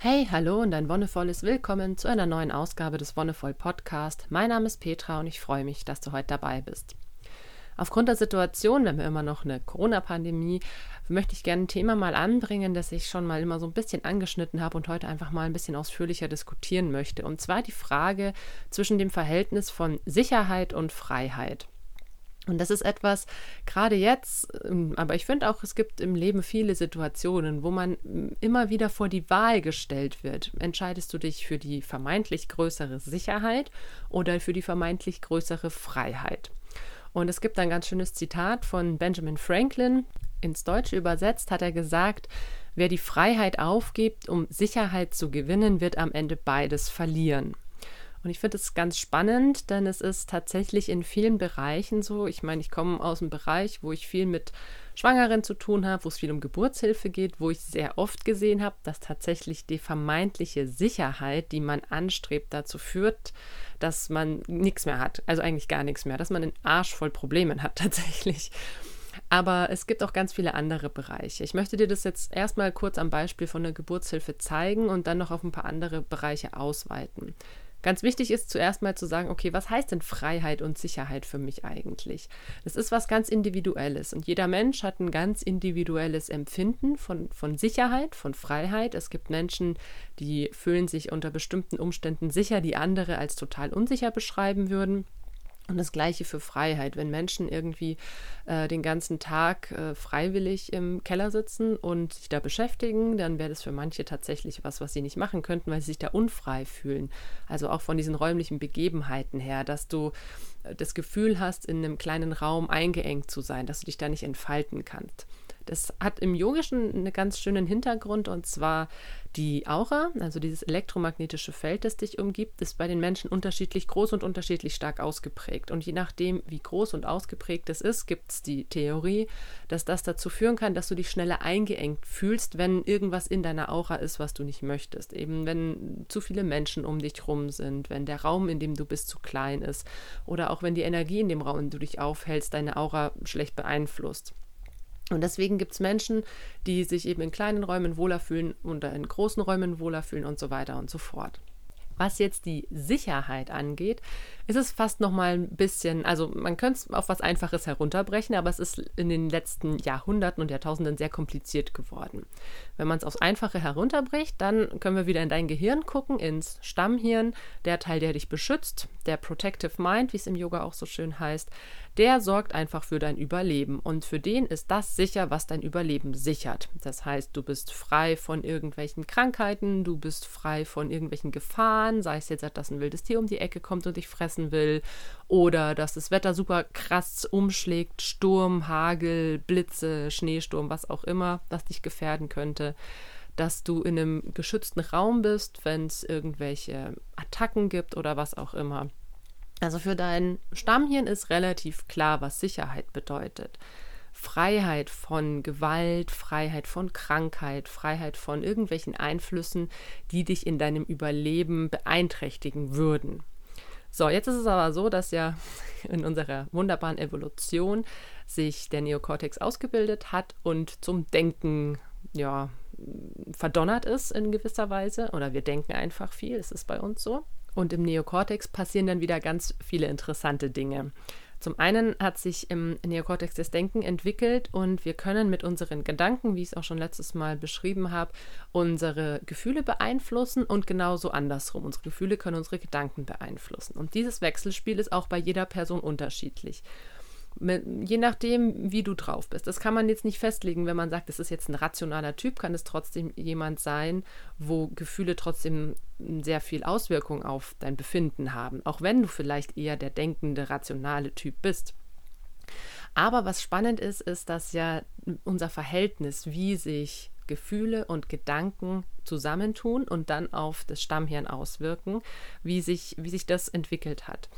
Hey, hallo und ein wonnevolles Willkommen zu einer neuen Ausgabe des Wonnevoll Podcast. Mein Name ist Petra und ich freue mich, dass du heute dabei bist. Aufgrund der Situation, wenn wir immer noch eine Corona-Pandemie, möchte ich gerne ein Thema mal anbringen, das ich schon mal immer so ein bisschen angeschnitten habe und heute einfach mal ein bisschen ausführlicher diskutieren möchte. Und zwar die Frage zwischen dem Verhältnis von Sicherheit und Freiheit. Und das ist etwas, gerade jetzt, ähm, aber ich finde auch, es gibt im Leben viele Situationen, wo man ähm, immer wieder vor die Wahl gestellt wird. Entscheidest du dich für die vermeintlich größere Sicherheit oder für die vermeintlich größere Freiheit? Und es gibt ein ganz schönes Zitat von Benjamin Franklin. Ins Deutsche übersetzt hat er gesagt, wer die Freiheit aufgibt, um Sicherheit zu gewinnen, wird am Ende beides verlieren. Und ich finde es ganz spannend, denn es ist tatsächlich in vielen Bereichen so. Ich meine, ich komme aus einem Bereich, wo ich viel mit Schwangeren zu tun habe, wo es viel um Geburtshilfe geht, wo ich sehr oft gesehen habe, dass tatsächlich die vermeintliche Sicherheit, die man anstrebt, dazu führt, dass man nichts mehr hat. Also eigentlich gar nichts mehr, dass man den Arsch voll Problemen hat tatsächlich. Aber es gibt auch ganz viele andere Bereiche. Ich möchte dir das jetzt erstmal kurz am Beispiel von der Geburtshilfe zeigen und dann noch auf ein paar andere Bereiche ausweiten. Ganz wichtig ist zuerst mal zu sagen, okay, was heißt denn Freiheit und Sicherheit für mich eigentlich? Das ist was ganz Individuelles und jeder Mensch hat ein ganz individuelles Empfinden von, von Sicherheit, von Freiheit. Es gibt Menschen, die fühlen sich unter bestimmten Umständen sicher, die andere als total unsicher beschreiben würden. Und das Gleiche für Freiheit. Wenn Menschen irgendwie äh, den ganzen Tag äh, freiwillig im Keller sitzen und sich da beschäftigen, dann wäre das für manche tatsächlich was, was sie nicht machen könnten, weil sie sich da unfrei fühlen. Also auch von diesen räumlichen Begebenheiten her, dass du äh, das Gefühl hast, in einem kleinen Raum eingeengt zu sein, dass du dich da nicht entfalten kannst. Das hat im Yogischen einen ganz schönen Hintergrund und zwar die Aura, also dieses elektromagnetische Feld, das dich umgibt, ist bei den Menschen unterschiedlich groß und unterschiedlich stark ausgeprägt. Und je nachdem, wie groß und ausgeprägt es ist, gibt es die Theorie, dass das dazu führen kann, dass du dich schneller eingeengt fühlst, wenn irgendwas in deiner Aura ist, was du nicht möchtest. Eben wenn zu viele Menschen um dich rum sind, wenn der Raum, in dem du bist, zu klein ist oder auch wenn die Energie in dem Raum, in dem du dich aufhältst, deine Aura schlecht beeinflusst. Und deswegen gibt es Menschen, die sich eben in kleinen Räumen wohler fühlen oder in großen Räumen wohler fühlen und so weiter und so fort. Was jetzt die Sicherheit angeht, ist es fast noch mal ein bisschen, also man könnte es auf was Einfaches herunterbrechen, aber es ist in den letzten Jahrhunderten und Jahrtausenden sehr kompliziert geworden. Wenn man es aufs Einfache herunterbricht, dann können wir wieder in dein Gehirn gucken, ins Stammhirn, der Teil, der dich beschützt, der Protective Mind, wie es im Yoga auch so schön heißt, der sorgt einfach für dein Überleben. Und für den ist das sicher, was dein Überleben sichert. Das heißt, du bist frei von irgendwelchen Krankheiten, du bist frei von irgendwelchen Gefahren, sei es jetzt, dass ein wildes Tier um die Ecke kommt und dich fressen will, oder dass das Wetter super krass umschlägt, Sturm, Hagel, Blitze, Schneesturm, was auch immer, was dich gefährden könnte dass du in einem geschützten Raum bist, wenn es irgendwelche Attacken gibt oder was auch immer. Also für dein Stammhirn ist relativ klar, was Sicherheit bedeutet. Freiheit von Gewalt, Freiheit von Krankheit, Freiheit von irgendwelchen Einflüssen, die dich in deinem Überleben beeinträchtigen würden. So, jetzt ist es aber so, dass ja in unserer wunderbaren Evolution sich der Neokortex ausgebildet hat und zum Denken, ja, verdonnert ist in gewisser Weise. Oder wir denken einfach viel, es ist bei uns so. Und im Neokortex passieren dann wieder ganz viele interessante Dinge. Zum einen hat sich im Neokortex das Denken entwickelt und wir können mit unseren Gedanken, wie ich es auch schon letztes Mal beschrieben habe, unsere Gefühle beeinflussen und genauso andersrum. Unsere Gefühle können unsere Gedanken beeinflussen. Und dieses Wechselspiel ist auch bei jeder Person unterschiedlich je nachdem, wie du drauf bist. Das kann man jetzt nicht festlegen, wenn man sagt, das ist jetzt ein rationaler Typ, kann es trotzdem jemand sein, wo Gefühle trotzdem sehr viel Auswirkung auf dein Befinden haben, auch wenn du vielleicht eher der denkende, rationale Typ bist. Aber was spannend ist, ist, dass ja unser Verhältnis, wie sich Gefühle und Gedanken zusammentun und dann auf das Stammhirn auswirken, wie sich, wie sich das entwickelt hat.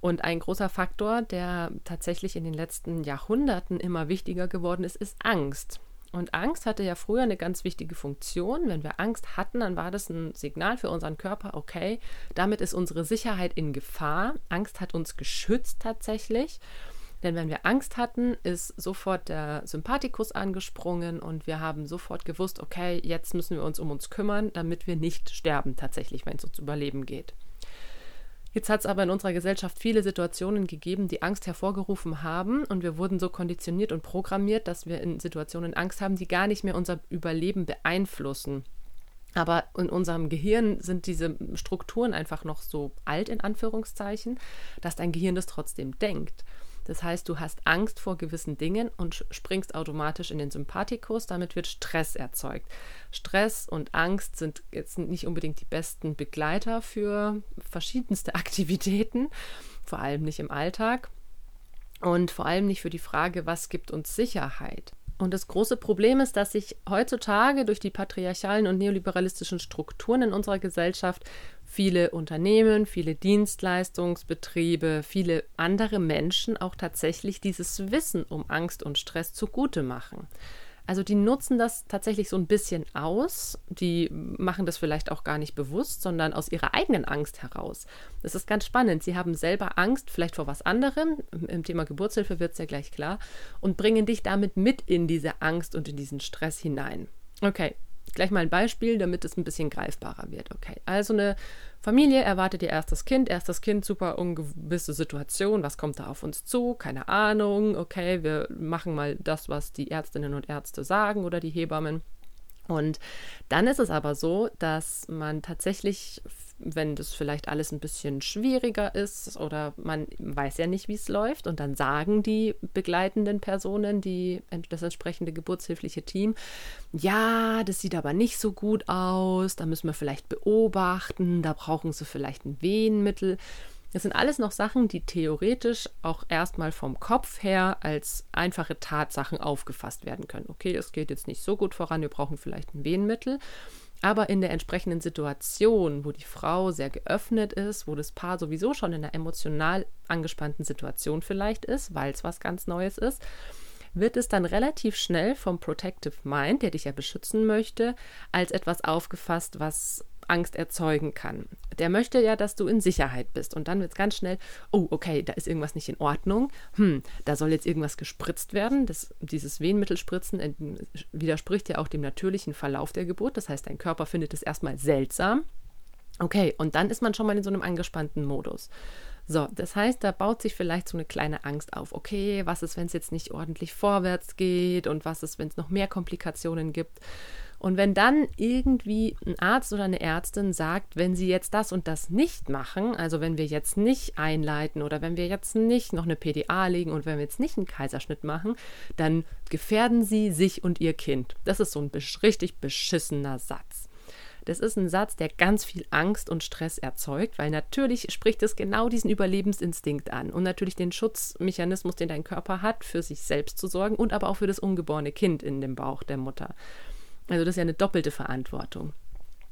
Und ein großer Faktor, der tatsächlich in den letzten Jahrhunderten immer wichtiger geworden ist, ist Angst. Und Angst hatte ja früher eine ganz wichtige Funktion. Wenn wir Angst hatten, dann war das ein Signal für unseren Körper, okay, damit ist unsere Sicherheit in Gefahr. Angst hat uns geschützt tatsächlich. Denn wenn wir Angst hatten, ist sofort der Sympathikus angesprungen und wir haben sofort gewusst, okay, jetzt müssen wir uns um uns kümmern, damit wir nicht sterben tatsächlich, wenn es uns Überleben geht. Jetzt hat es aber in unserer Gesellschaft viele Situationen gegeben, die Angst hervorgerufen haben und wir wurden so konditioniert und programmiert, dass wir in Situationen Angst haben, die gar nicht mehr unser Überleben beeinflussen. Aber in unserem Gehirn sind diese Strukturen einfach noch so alt, in Anführungszeichen, dass dein Gehirn das trotzdem denkt. Das heißt, du hast Angst vor gewissen Dingen und springst automatisch in den Sympathikus. Damit wird Stress erzeugt. Stress und Angst sind jetzt nicht unbedingt die besten Begleiter für verschiedenste Aktivitäten, vor allem nicht im Alltag und vor allem nicht für die Frage, was gibt uns Sicherheit. Und das große Problem ist, dass sich heutzutage durch die patriarchalen und neoliberalistischen Strukturen in unserer Gesellschaft viele Unternehmen, viele Dienstleistungsbetriebe, viele andere Menschen auch tatsächlich dieses Wissen um Angst und Stress zugute machen. Also die nutzen das tatsächlich so ein bisschen aus. Die machen das vielleicht auch gar nicht bewusst, sondern aus ihrer eigenen Angst heraus. Das ist ganz spannend. Sie haben selber Angst, vielleicht vor was anderem. Im Thema Geburtshilfe wird es ja gleich klar. Und bringen dich damit mit in diese Angst und in diesen Stress hinein. Okay, gleich mal ein Beispiel, damit es ein bisschen greifbarer wird. Okay, also eine Familie erwartet ihr erstes Kind, erstes Kind, super ungewisse Situation, was kommt da auf uns zu? Keine Ahnung, okay, wir machen mal das, was die Ärztinnen und Ärzte sagen oder die Hebammen. Und dann ist es aber so, dass man tatsächlich, wenn das vielleicht alles ein bisschen schwieriger ist oder man weiß ja nicht, wie es läuft, und dann sagen die begleitenden Personen, die, das entsprechende geburtshilfliche Team, ja, das sieht aber nicht so gut aus, da müssen wir vielleicht beobachten, da brauchen sie vielleicht ein Wehenmittel. Das sind alles noch Sachen, die theoretisch auch erstmal vom Kopf her als einfache Tatsachen aufgefasst werden können. Okay, es geht jetzt nicht so gut voran, wir brauchen vielleicht ein Wehenmittel. Aber in der entsprechenden Situation, wo die Frau sehr geöffnet ist, wo das Paar sowieso schon in einer emotional angespannten Situation vielleicht ist, weil es was ganz Neues ist, wird es dann relativ schnell vom Protective Mind, der dich ja beschützen möchte, als etwas aufgefasst, was Angst erzeugen kann. Der möchte ja, dass du in Sicherheit bist. Und dann wird es ganz schnell, oh, okay, da ist irgendwas nicht in Ordnung. Hm, da soll jetzt irgendwas gespritzt werden. Das, dieses Wehenmittelspritzen widerspricht ja auch dem natürlichen Verlauf der Geburt. Das heißt, dein Körper findet es erstmal seltsam. Okay, und dann ist man schon mal in so einem angespannten Modus. So, das heißt, da baut sich vielleicht so eine kleine Angst auf. Okay, was ist, wenn es jetzt nicht ordentlich vorwärts geht und was ist, wenn es noch mehr Komplikationen gibt? Und wenn dann irgendwie ein Arzt oder eine Ärztin sagt, wenn sie jetzt das und das nicht machen, also wenn wir jetzt nicht einleiten oder wenn wir jetzt nicht noch eine PDA legen und wenn wir jetzt nicht einen Kaiserschnitt machen, dann gefährden sie sich und ihr Kind. Das ist so ein richtig beschissener Satz. Das ist ein Satz, der ganz viel Angst und Stress erzeugt, weil natürlich spricht es genau diesen Überlebensinstinkt an und natürlich den Schutzmechanismus, den dein Körper hat, für sich selbst zu sorgen und aber auch für das ungeborene Kind in dem Bauch der Mutter. Also das ist ja eine doppelte Verantwortung.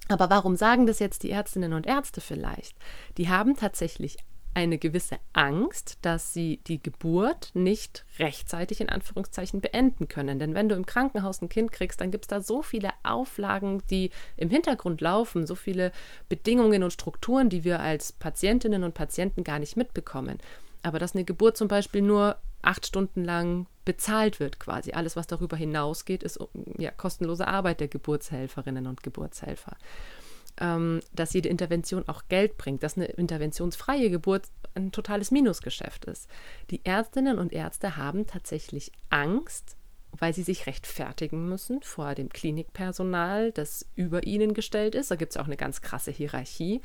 Aber warum sagen das jetzt die Ärztinnen und Ärzte vielleicht? Die haben tatsächlich eine gewisse Angst, dass sie die Geburt nicht rechtzeitig in Anführungszeichen beenden können. Denn wenn du im Krankenhaus ein Kind kriegst, dann gibt es da so viele Auflagen, die im Hintergrund laufen, so viele Bedingungen und Strukturen, die wir als Patientinnen und Patienten gar nicht mitbekommen. Aber dass eine Geburt zum Beispiel nur acht Stunden lang bezahlt wird quasi. Alles, was darüber hinausgeht, ist ja, kostenlose Arbeit der Geburtshelferinnen und Geburtshelfer. Ähm, dass jede Intervention auch Geld bringt, dass eine interventionsfreie Geburt ein totales Minusgeschäft ist. Die Ärztinnen und Ärzte haben tatsächlich Angst, weil sie sich rechtfertigen müssen vor dem Klinikpersonal, das über ihnen gestellt ist. Da gibt es auch eine ganz krasse Hierarchie.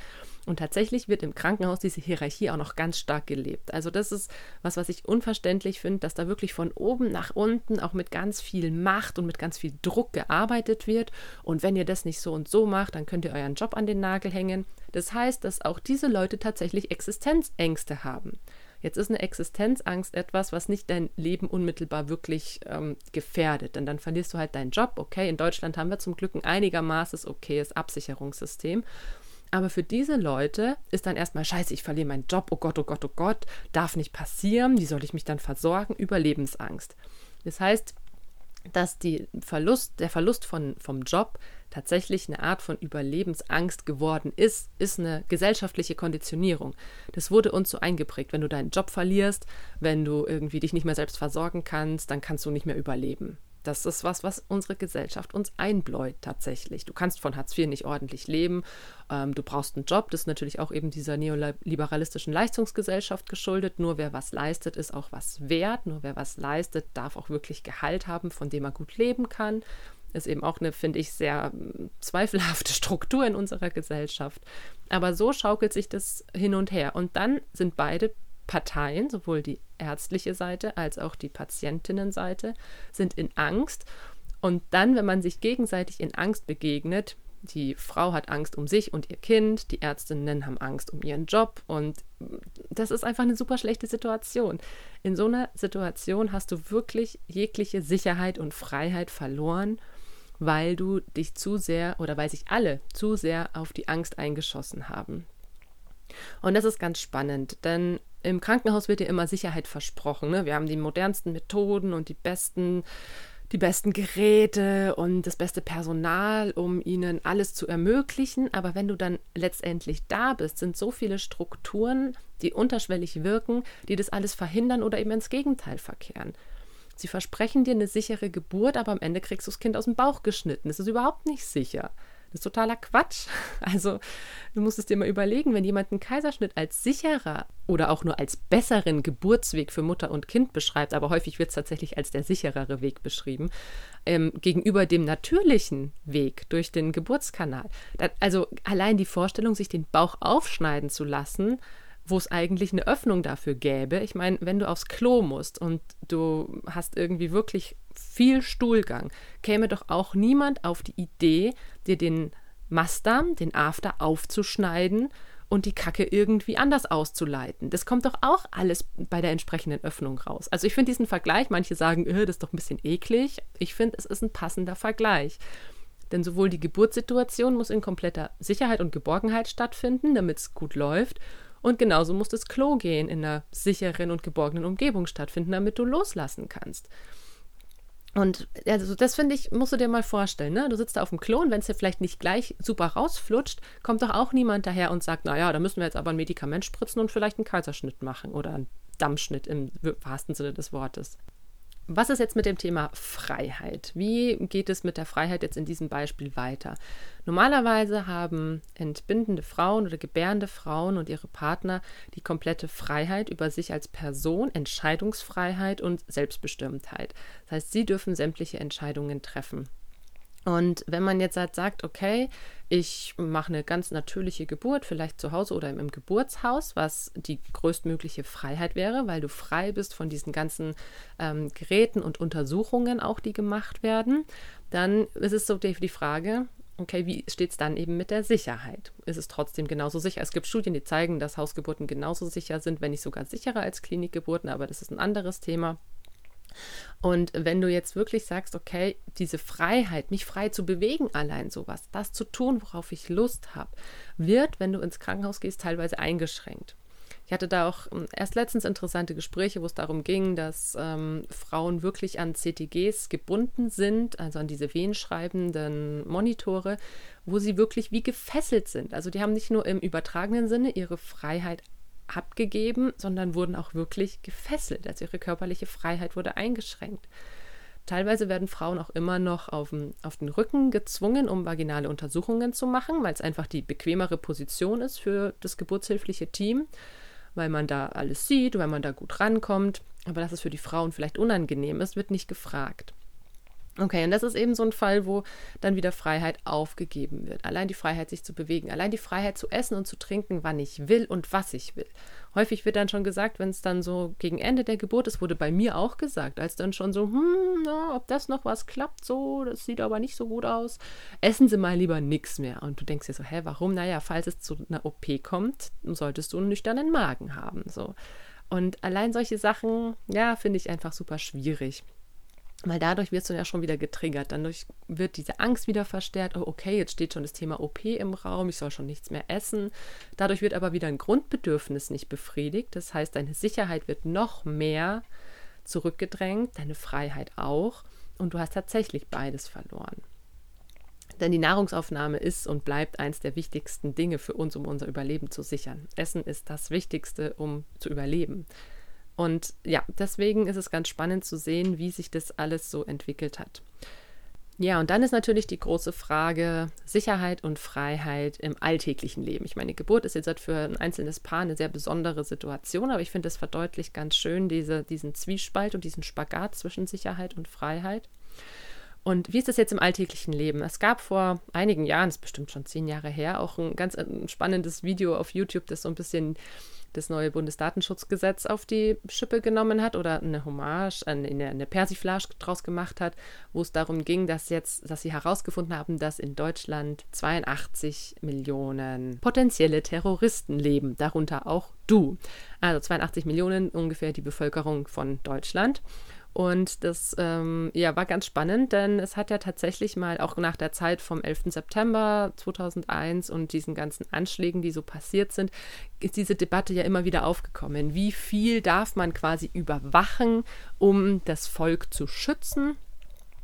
Und tatsächlich wird im Krankenhaus diese Hierarchie auch noch ganz stark gelebt. Also das ist was, was ich unverständlich finde, dass da wirklich von oben nach unten auch mit ganz viel Macht und mit ganz viel Druck gearbeitet wird. Und wenn ihr das nicht so und so macht, dann könnt ihr euren Job an den Nagel hängen. Das heißt, dass auch diese Leute tatsächlich Existenzängste haben. Jetzt ist eine Existenzangst etwas, was nicht dein Leben unmittelbar wirklich ähm, gefährdet, denn dann verlierst du halt deinen Job. Okay, in Deutschland haben wir zum Glück ein einigermaßen okayes Absicherungssystem. Aber für diese Leute ist dann erstmal scheiße, ich verliere meinen Job, oh Gott, oh Gott, oh Gott, darf nicht passieren, wie soll ich mich dann versorgen? Überlebensangst. Das heißt, dass die Verlust, der Verlust von, vom Job tatsächlich eine Art von Überlebensangst geworden ist, ist eine gesellschaftliche Konditionierung. Das wurde uns so eingeprägt. Wenn du deinen Job verlierst, wenn du irgendwie dich nicht mehr selbst versorgen kannst, dann kannst du nicht mehr überleben. Das ist was, was unsere Gesellschaft uns einbläut tatsächlich. Du kannst von Hartz IV nicht ordentlich leben. Ähm, du brauchst einen Job. Das ist natürlich auch eben dieser neoliberalistischen Leistungsgesellschaft geschuldet. Nur wer was leistet, ist auch was wert. Nur wer was leistet, darf auch wirklich Gehalt haben, von dem er gut leben kann. Ist eben auch eine, finde ich, sehr hm, zweifelhafte Struktur in unserer Gesellschaft. Aber so schaukelt sich das hin und her. Und dann sind beide Parteien, sowohl die ärztliche Seite als auch die Patientinnenseite, sind in Angst. Und dann, wenn man sich gegenseitig in Angst begegnet, die Frau hat Angst um sich und ihr Kind, die Ärztinnen haben Angst um ihren Job und das ist einfach eine super schlechte Situation. In so einer Situation hast du wirklich jegliche Sicherheit und Freiheit verloren, weil du dich zu sehr oder weil sich alle zu sehr auf die Angst eingeschossen haben. Und das ist ganz spannend, denn im Krankenhaus wird dir immer Sicherheit versprochen. Ne? Wir haben die modernsten Methoden und die besten, die besten Geräte und das beste Personal, um ihnen alles zu ermöglichen. Aber wenn du dann letztendlich da bist, sind so viele Strukturen, die unterschwellig wirken, die das alles verhindern oder eben ins Gegenteil verkehren. Sie versprechen dir eine sichere Geburt, aber am Ende kriegst du das Kind aus dem Bauch geschnitten. Das ist überhaupt nicht sicher. Das ist totaler Quatsch. Also, du musst es dir mal überlegen, wenn jemand einen Kaiserschnitt als sicherer oder auch nur als besseren Geburtsweg für Mutter und Kind beschreibt, aber häufig wird es tatsächlich als der sicherere Weg beschrieben, ähm, gegenüber dem natürlichen Weg durch den Geburtskanal. Das, also, allein die Vorstellung, sich den Bauch aufschneiden zu lassen, wo es eigentlich eine Öffnung dafür gäbe. Ich meine, wenn du aufs Klo musst und du hast irgendwie wirklich viel Stuhlgang, käme doch auch niemand auf die Idee, dir den Mastdarm, den After aufzuschneiden und die Kacke irgendwie anders auszuleiten. Das kommt doch auch alles bei der entsprechenden Öffnung raus. Also ich finde diesen Vergleich, manche sagen, öh, das ist doch ein bisschen eklig. Ich finde, es ist ein passender Vergleich. Denn sowohl die Geburtssituation muss in kompletter Sicherheit und Geborgenheit stattfinden, damit es gut läuft, und genauso muss das Klo gehen in einer sicheren und geborgenen Umgebung stattfinden, damit du loslassen kannst. Und also das finde ich, musst du dir mal vorstellen, ne? Du sitzt da auf dem Klo und wenn es dir vielleicht nicht gleich super rausflutscht, kommt doch auch niemand daher und sagt, naja, da müssen wir jetzt aber ein Medikament spritzen und vielleicht einen Kaiserschnitt machen oder einen Dammschnitt im wahrsten Sinne des Wortes. Was ist jetzt mit dem Thema Freiheit? Wie geht es mit der Freiheit jetzt in diesem Beispiel weiter? Normalerweise haben entbindende Frauen oder gebärende Frauen und ihre Partner die komplette Freiheit über sich als Person, Entscheidungsfreiheit und Selbstbestimmtheit. Das heißt, sie dürfen sämtliche Entscheidungen treffen. Und wenn man jetzt halt sagt, okay, ich mache eine ganz natürliche Geburt, vielleicht zu Hause oder im Geburtshaus, was die größtmögliche Freiheit wäre, weil du frei bist von diesen ganzen ähm, Geräten und Untersuchungen auch, die gemacht werden, dann ist es so die Frage, okay, wie steht es dann eben mit der Sicherheit? Ist es trotzdem genauso sicher? Es gibt Studien, die zeigen, dass Hausgeburten genauso sicher sind, wenn nicht sogar sicherer als Klinikgeburten, aber das ist ein anderes Thema. Und wenn du jetzt wirklich sagst, okay, diese Freiheit, mich frei zu bewegen, allein sowas, das zu tun, worauf ich Lust habe, wird, wenn du ins Krankenhaus gehst, teilweise eingeschränkt. Ich hatte da auch ähm, erst letztens interessante Gespräche, wo es darum ging, dass ähm, Frauen wirklich an CTGs gebunden sind, also an diese venenschreibenden Monitore, wo sie wirklich wie gefesselt sind. Also die haben nicht nur im übertragenen Sinne ihre Freiheit abgegeben, sondern wurden auch wirklich gefesselt. Also ihre körperliche Freiheit wurde eingeschränkt. Teilweise werden Frauen auch immer noch auf den, auf den Rücken gezwungen, um vaginale Untersuchungen zu machen, weil es einfach die bequemere Position ist für das geburtshilfliche Team, weil man da alles sieht, weil man da gut rankommt. Aber dass es für die Frauen vielleicht unangenehm ist, wird nicht gefragt. Okay, und das ist eben so ein Fall, wo dann wieder Freiheit aufgegeben wird. Allein die Freiheit, sich zu bewegen, allein die Freiheit zu essen und zu trinken, wann ich will und was ich will. Häufig wird dann schon gesagt, wenn es dann so gegen Ende der Geburt ist, wurde bei mir auch gesagt, als dann schon so, hm, na, ob das noch was klappt, so, das sieht aber nicht so gut aus. Essen Sie mal lieber nichts mehr. Und du denkst dir so, hä, warum? Naja, falls es zu einer OP kommt, solltest du einen nüchternen Magen haben. So. Und allein solche Sachen, ja, finde ich einfach super schwierig. Weil dadurch wirst du ja schon wieder getriggert. Dadurch wird diese Angst wieder verstärkt. Oh, okay, jetzt steht schon das Thema OP im Raum, ich soll schon nichts mehr essen. Dadurch wird aber wieder ein Grundbedürfnis nicht befriedigt. Das heißt, deine Sicherheit wird noch mehr zurückgedrängt, deine Freiheit auch. Und du hast tatsächlich beides verloren. Denn die Nahrungsaufnahme ist und bleibt eines der wichtigsten Dinge für uns, um unser Überleben zu sichern. Essen ist das Wichtigste, um zu überleben. Und ja, deswegen ist es ganz spannend zu sehen, wie sich das alles so entwickelt hat. Ja, und dann ist natürlich die große Frage Sicherheit und Freiheit im alltäglichen Leben. Ich meine, Geburt ist jetzt halt für ein einzelnes Paar eine sehr besondere Situation, aber ich finde, es verdeutlicht ganz schön diese, diesen Zwiespalt und diesen Spagat zwischen Sicherheit und Freiheit. Und wie ist das jetzt im alltäglichen Leben? Es gab vor einigen Jahren, das ist bestimmt schon zehn Jahre her, auch ein ganz ein spannendes Video auf YouTube, das so ein bisschen das neue Bundesdatenschutzgesetz auf die Schippe genommen hat oder eine Hommage, eine, eine Persiflage draus gemacht hat, wo es darum ging, dass jetzt, dass sie herausgefunden haben, dass in Deutschland 82 Millionen potenzielle Terroristen leben, darunter auch du. Also 82 Millionen ungefähr die Bevölkerung von Deutschland. Und das ähm, ja, war ganz spannend, denn es hat ja tatsächlich mal auch nach der Zeit vom 11. September 2001 und diesen ganzen Anschlägen, die so passiert sind, ist diese Debatte ja immer wieder aufgekommen. Wie viel darf man quasi überwachen, um das Volk zu schützen?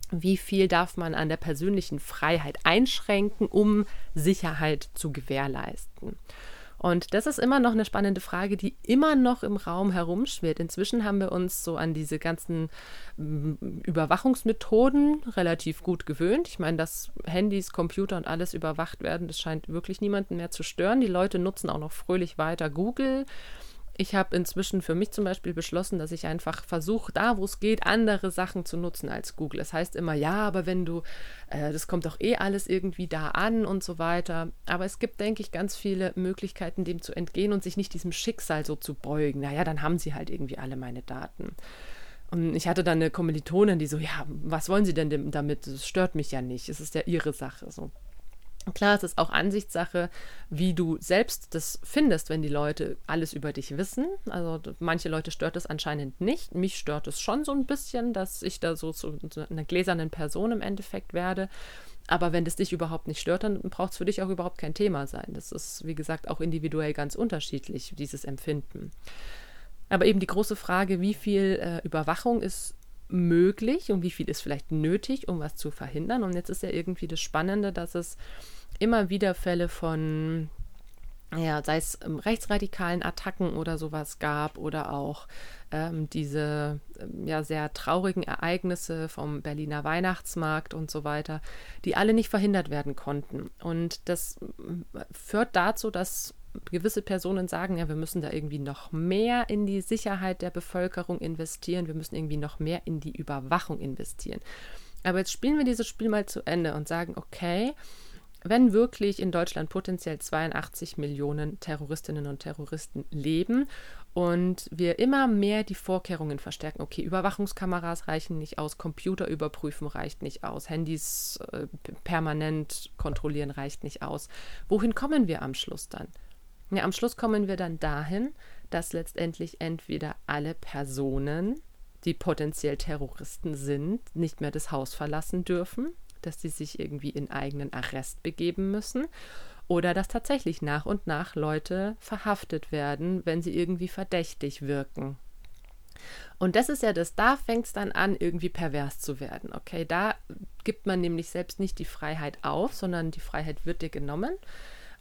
Wie viel darf man an der persönlichen Freiheit einschränken, um Sicherheit zu gewährleisten? Und das ist immer noch eine spannende Frage, die immer noch im Raum herumschwirrt. Inzwischen haben wir uns so an diese ganzen mm, Überwachungsmethoden relativ gut gewöhnt. Ich meine, dass Handys, Computer und alles überwacht werden, das scheint wirklich niemanden mehr zu stören. Die Leute nutzen auch noch fröhlich weiter Google ich habe inzwischen für mich zum Beispiel beschlossen, dass ich einfach versuche, da wo es geht, andere Sachen zu nutzen als Google. Es das heißt immer, ja, aber wenn du, äh, das kommt doch eh alles irgendwie da an und so weiter. Aber es gibt, denke ich, ganz viele Möglichkeiten, dem zu entgehen und sich nicht diesem Schicksal so zu beugen. Naja, dann haben sie halt irgendwie alle meine Daten. Und ich hatte dann eine Kommilitonin, die so, ja, was wollen Sie denn damit? Das stört mich ja nicht. Es ist ja Ihre Sache. So. Klar, es ist auch Ansichtssache, wie du selbst das findest, wenn die Leute alles über dich wissen. Also manche Leute stört es anscheinend nicht. Mich stört es schon so ein bisschen, dass ich da so zu einer gläsernen Person im Endeffekt werde. Aber wenn das dich überhaupt nicht stört, dann braucht es für dich auch überhaupt kein Thema sein. Das ist, wie gesagt, auch individuell ganz unterschiedlich, dieses Empfinden. Aber eben die große Frage, wie viel äh, Überwachung ist möglich und wie viel ist vielleicht nötig, um was zu verhindern. Und jetzt ist ja irgendwie das Spannende, dass es immer wieder Fälle von, ja, sei es ähm, rechtsradikalen Attacken oder sowas gab oder auch ähm, diese ähm, ja sehr traurigen Ereignisse vom Berliner Weihnachtsmarkt und so weiter, die alle nicht verhindert werden konnten. Und das äh, führt dazu, dass gewisse Personen sagen, ja, wir müssen da irgendwie noch mehr in die Sicherheit der Bevölkerung investieren, wir müssen irgendwie noch mehr in die Überwachung investieren. Aber jetzt spielen wir dieses Spiel mal zu Ende und sagen, okay, wenn wirklich in Deutschland potenziell 82 Millionen Terroristinnen und Terroristen leben und wir immer mehr die Vorkehrungen verstärken, okay, Überwachungskameras reichen nicht aus, Computer überprüfen reicht nicht aus, Handys äh, permanent kontrollieren reicht nicht aus, wohin kommen wir am Schluss dann? Ja, am Schluss kommen wir dann dahin, dass letztendlich entweder alle Personen, die potenziell Terroristen sind, nicht mehr das Haus verlassen dürfen, dass sie sich irgendwie in eigenen Arrest begeben müssen oder dass tatsächlich nach und nach Leute verhaftet werden, wenn sie irgendwie verdächtig wirken. Und das ist ja das, da fängt es dann an, irgendwie pervers zu werden. Okay, da gibt man nämlich selbst nicht die Freiheit auf, sondern die Freiheit wird dir genommen.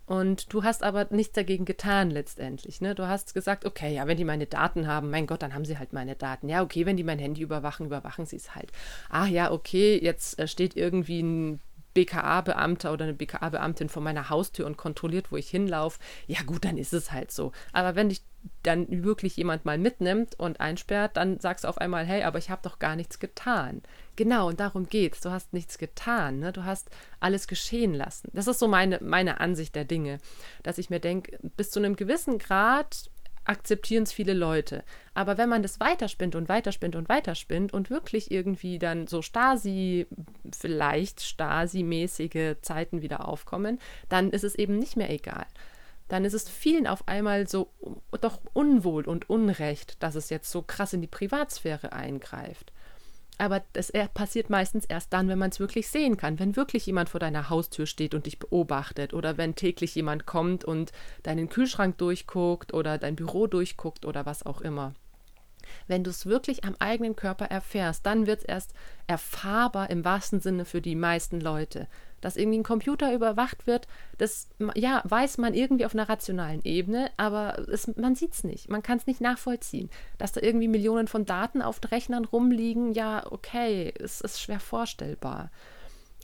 Und du hast aber nichts dagegen getan letztendlich. Ne? Du hast gesagt, okay, ja, wenn die meine Daten haben, mein Gott, dann haben sie halt meine Daten. Ja, okay, wenn die mein Handy überwachen, überwachen sie es halt. Ach ja, okay, jetzt äh, steht irgendwie ein BKA-Beamter oder eine BKA-Beamtin vor meiner Haustür und kontrolliert, wo ich hinlaufe, ja gut, dann ist es halt so. Aber wenn dich dann wirklich jemand mal mitnimmt und einsperrt, dann sagst du auf einmal, hey, aber ich habe doch gar nichts getan. Genau, und darum geht's. Du hast nichts getan, ne? du hast alles geschehen lassen. Das ist so meine, meine Ansicht der Dinge, dass ich mir denke, bis zu einem gewissen Grad akzeptieren es viele Leute. Aber wenn man das weiterspinnt und weiterspinnt und weiterspinnt und wirklich irgendwie dann so Stasi, vielleicht Stasi-mäßige Zeiten wieder aufkommen, dann ist es eben nicht mehr egal. Dann ist es vielen auf einmal so doch unwohl und unrecht, dass es jetzt so krass in die Privatsphäre eingreift. Aber das passiert meistens erst dann, wenn man es wirklich sehen kann. Wenn wirklich jemand vor deiner Haustür steht und dich beobachtet oder wenn täglich jemand kommt und deinen Kühlschrank durchguckt oder dein Büro durchguckt oder was auch immer. Wenn du es wirklich am eigenen Körper erfährst, dann wird es erst erfahrbar im wahrsten Sinne für die meisten Leute. Dass irgendwie ein Computer überwacht wird, das ja, weiß man irgendwie auf einer rationalen Ebene, aber es, man sieht es nicht. Man kann es nicht nachvollziehen. Dass da irgendwie Millionen von Daten auf Rechnern rumliegen, ja, okay, es ist schwer vorstellbar.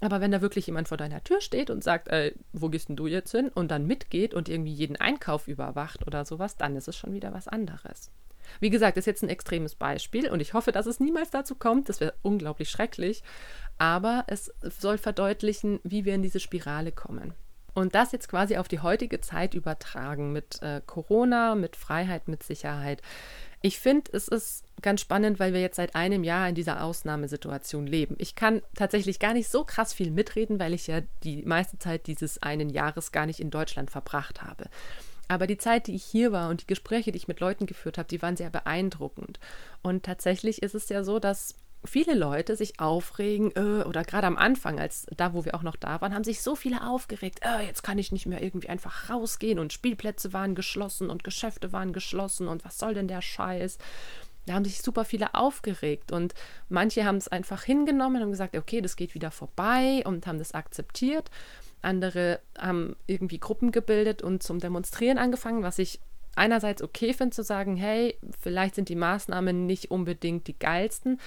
Aber wenn da wirklich jemand vor deiner Tür steht und sagt, äh, wo gehst denn du jetzt hin? Und dann mitgeht und irgendwie jeden Einkauf überwacht oder sowas, dann ist es schon wieder was anderes. Wie gesagt, ist jetzt ein extremes Beispiel und ich hoffe, dass es niemals dazu kommt. Das wäre unglaublich schrecklich. Aber es soll verdeutlichen, wie wir in diese Spirale kommen. Und das jetzt quasi auf die heutige Zeit übertragen mit äh, Corona, mit Freiheit, mit Sicherheit. Ich finde, es ist ganz spannend, weil wir jetzt seit einem Jahr in dieser Ausnahmesituation leben. Ich kann tatsächlich gar nicht so krass viel mitreden, weil ich ja die meiste Zeit dieses einen Jahres gar nicht in Deutschland verbracht habe. Aber die Zeit, die ich hier war und die Gespräche, die ich mit Leuten geführt habe, die waren sehr beeindruckend. Und tatsächlich ist es ja so, dass viele Leute sich aufregen, äh, oder gerade am Anfang, als da, wo wir auch noch da waren, haben sich so viele aufgeregt, äh, jetzt kann ich nicht mehr irgendwie einfach rausgehen und Spielplätze waren geschlossen und Geschäfte waren geschlossen und was soll denn der Scheiß? Da haben sich super viele aufgeregt und manche haben es einfach hingenommen und gesagt, okay, das geht wieder vorbei und haben das akzeptiert. Andere haben irgendwie Gruppen gebildet und zum Demonstrieren angefangen, was ich einerseits okay finde zu sagen, hey, vielleicht sind die Maßnahmen nicht unbedingt die geilsten,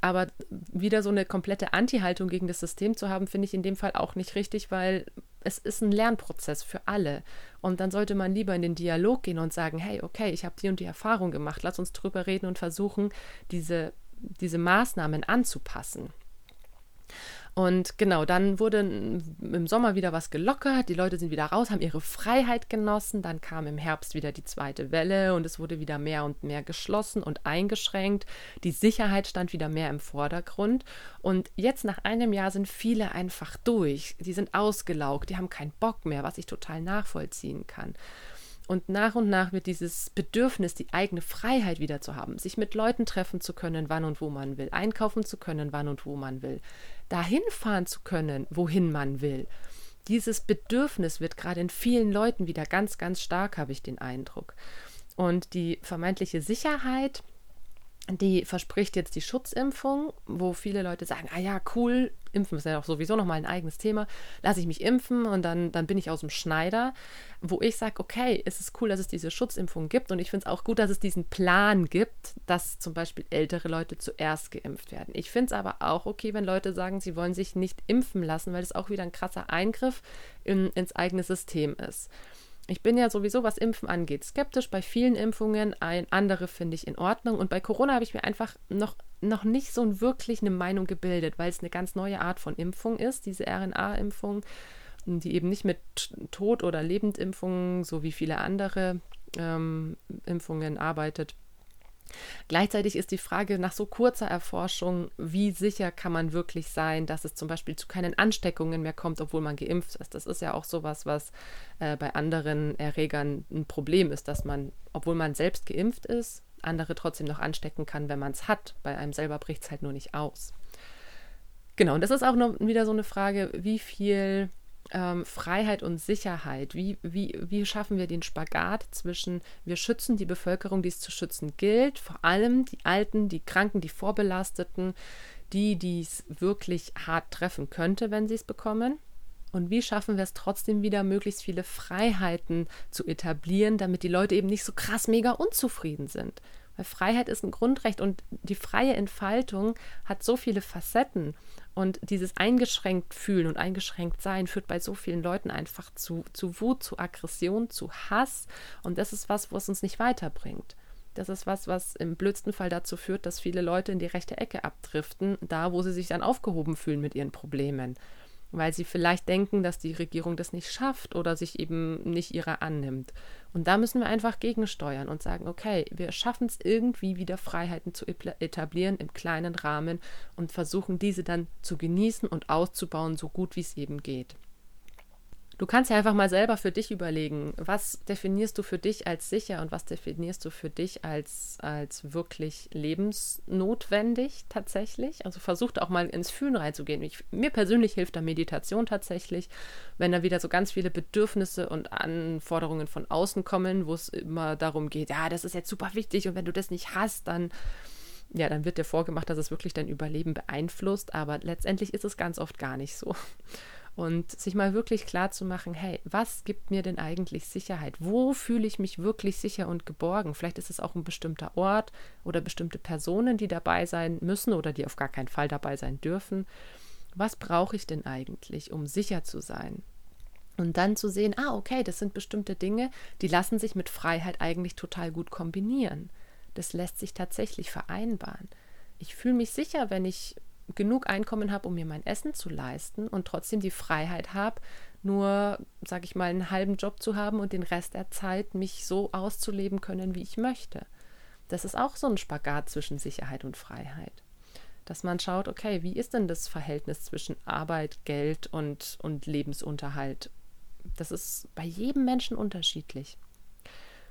aber wieder so eine komplette Anti-Haltung gegen das System zu haben, finde ich in dem Fall auch nicht richtig, weil es ist ein Lernprozess für alle. Und dann sollte man lieber in den Dialog gehen und sagen, hey, okay, ich habe die und die Erfahrung gemacht, lass uns drüber reden und versuchen, diese, diese Maßnahmen anzupassen. Und genau, dann wurde im Sommer wieder was gelockert, die Leute sind wieder raus, haben ihre Freiheit genossen, dann kam im Herbst wieder die zweite Welle und es wurde wieder mehr und mehr geschlossen und eingeschränkt. Die Sicherheit stand wieder mehr im Vordergrund und jetzt nach einem Jahr sind viele einfach durch, die sind ausgelaugt, die haben keinen Bock mehr, was ich total nachvollziehen kann. Und nach und nach wird dieses Bedürfnis, die eigene Freiheit wieder zu haben, sich mit Leuten treffen zu können, wann und wo man will, einkaufen zu können, wann und wo man will, dahin fahren zu können, wohin man will. Dieses Bedürfnis wird gerade in vielen Leuten wieder ganz, ganz stark, habe ich den Eindruck. Und die vermeintliche Sicherheit, die verspricht jetzt die Schutzimpfung, wo viele Leute sagen, ah ja, cool, impfen ist ja auch sowieso nochmal ein eigenes Thema, lasse ich mich impfen und dann, dann bin ich aus dem Schneider, wo ich sage, okay, es ist cool, dass es diese Schutzimpfung gibt und ich finde es auch gut, dass es diesen Plan gibt, dass zum Beispiel ältere Leute zuerst geimpft werden. Ich finde es aber auch okay, wenn Leute sagen, sie wollen sich nicht impfen lassen, weil es auch wieder ein krasser Eingriff in, ins eigene System ist. Ich bin ja sowieso, was Impfen angeht, skeptisch bei vielen Impfungen. Ein andere finde ich in Ordnung. Und bei Corona habe ich mir einfach noch, noch nicht so wirklich eine Meinung gebildet, weil es eine ganz neue Art von Impfung ist, diese RNA-Impfung, die eben nicht mit Tod- oder Lebendimpfungen, so wie viele andere ähm, Impfungen arbeitet. Gleichzeitig ist die Frage nach so kurzer Erforschung, wie sicher kann man wirklich sein, dass es zum Beispiel zu keinen Ansteckungen mehr kommt, obwohl man geimpft ist. Das ist ja auch sowas, was äh, bei anderen Erregern ein Problem ist, dass man, obwohl man selbst geimpft ist, andere trotzdem noch anstecken kann, wenn man es hat. Bei einem selber bricht es halt nur nicht aus. Genau, und das ist auch noch wieder so eine Frage, wie viel ähm, Freiheit und Sicherheit. Wie, wie, wie schaffen wir den Spagat zwischen, wir schützen die Bevölkerung, die es zu schützen gilt, vor allem die Alten, die Kranken, die Vorbelasteten, die, die es wirklich hart treffen könnte, wenn sie es bekommen. Und wie schaffen wir es trotzdem wieder, möglichst viele Freiheiten zu etablieren, damit die Leute eben nicht so krass mega unzufrieden sind? Weil Freiheit ist ein Grundrecht und die freie Entfaltung hat so viele Facetten. Und dieses eingeschränkt fühlen und eingeschränkt sein führt bei so vielen Leuten einfach zu, zu Wut, zu Aggression, zu Hass. Und das ist was, was uns nicht weiterbringt. Das ist was, was im blödsten Fall dazu führt, dass viele Leute in die rechte Ecke abdriften, da wo sie sich dann aufgehoben fühlen mit ihren Problemen weil sie vielleicht denken, dass die Regierung das nicht schafft oder sich eben nicht ihrer annimmt. Und da müssen wir einfach gegensteuern und sagen, okay, wir schaffen es irgendwie wieder Freiheiten zu etablieren im kleinen Rahmen und versuchen diese dann zu genießen und auszubauen, so gut wie es eben geht. Du kannst ja einfach mal selber für dich überlegen, was definierst du für dich als sicher und was definierst du für dich als, als wirklich lebensnotwendig tatsächlich. Also versuch auch mal ins Fühlen reinzugehen. Ich, mir persönlich hilft da Meditation tatsächlich, wenn da wieder so ganz viele Bedürfnisse und Anforderungen von außen kommen, wo es immer darum geht, ja, das ist jetzt super wichtig und wenn du das nicht hast, dann ja, dann wird dir vorgemacht, dass es wirklich dein Überleben beeinflusst, aber letztendlich ist es ganz oft gar nicht so und sich mal wirklich klar zu machen, hey, was gibt mir denn eigentlich Sicherheit? Wo fühle ich mich wirklich sicher und geborgen? Vielleicht ist es auch ein bestimmter Ort oder bestimmte Personen, die dabei sein müssen oder die auf gar keinen Fall dabei sein dürfen. Was brauche ich denn eigentlich, um sicher zu sein? Und dann zu sehen, ah, okay, das sind bestimmte Dinge, die lassen sich mit Freiheit eigentlich total gut kombinieren. Das lässt sich tatsächlich vereinbaren. Ich fühle mich sicher, wenn ich genug Einkommen habe, um mir mein Essen zu leisten und trotzdem die Freiheit habe, nur, sage ich mal, einen halben Job zu haben und den Rest der Zeit mich so auszuleben können, wie ich möchte. Das ist auch so ein Spagat zwischen Sicherheit und Freiheit. Dass man schaut, okay, wie ist denn das Verhältnis zwischen Arbeit, Geld und, und Lebensunterhalt? Das ist bei jedem Menschen unterschiedlich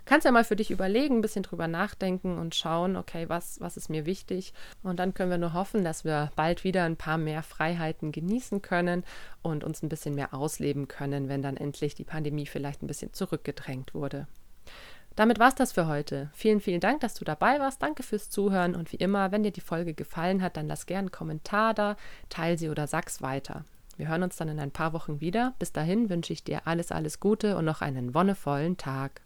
kannst ja mal für dich überlegen, ein bisschen drüber nachdenken und schauen, okay, was, was ist mir wichtig? Und dann können wir nur hoffen, dass wir bald wieder ein paar mehr Freiheiten genießen können und uns ein bisschen mehr ausleben können, wenn dann endlich die Pandemie vielleicht ein bisschen zurückgedrängt wurde. Damit war es das für heute. Vielen, vielen Dank, dass du dabei warst. Danke fürs Zuhören und wie immer, wenn dir die Folge gefallen hat, dann lass gerne einen Kommentar da, teile sie oder sag's weiter. Wir hören uns dann in ein paar Wochen wieder. Bis dahin wünsche ich dir alles, alles Gute und noch einen wonnevollen Tag.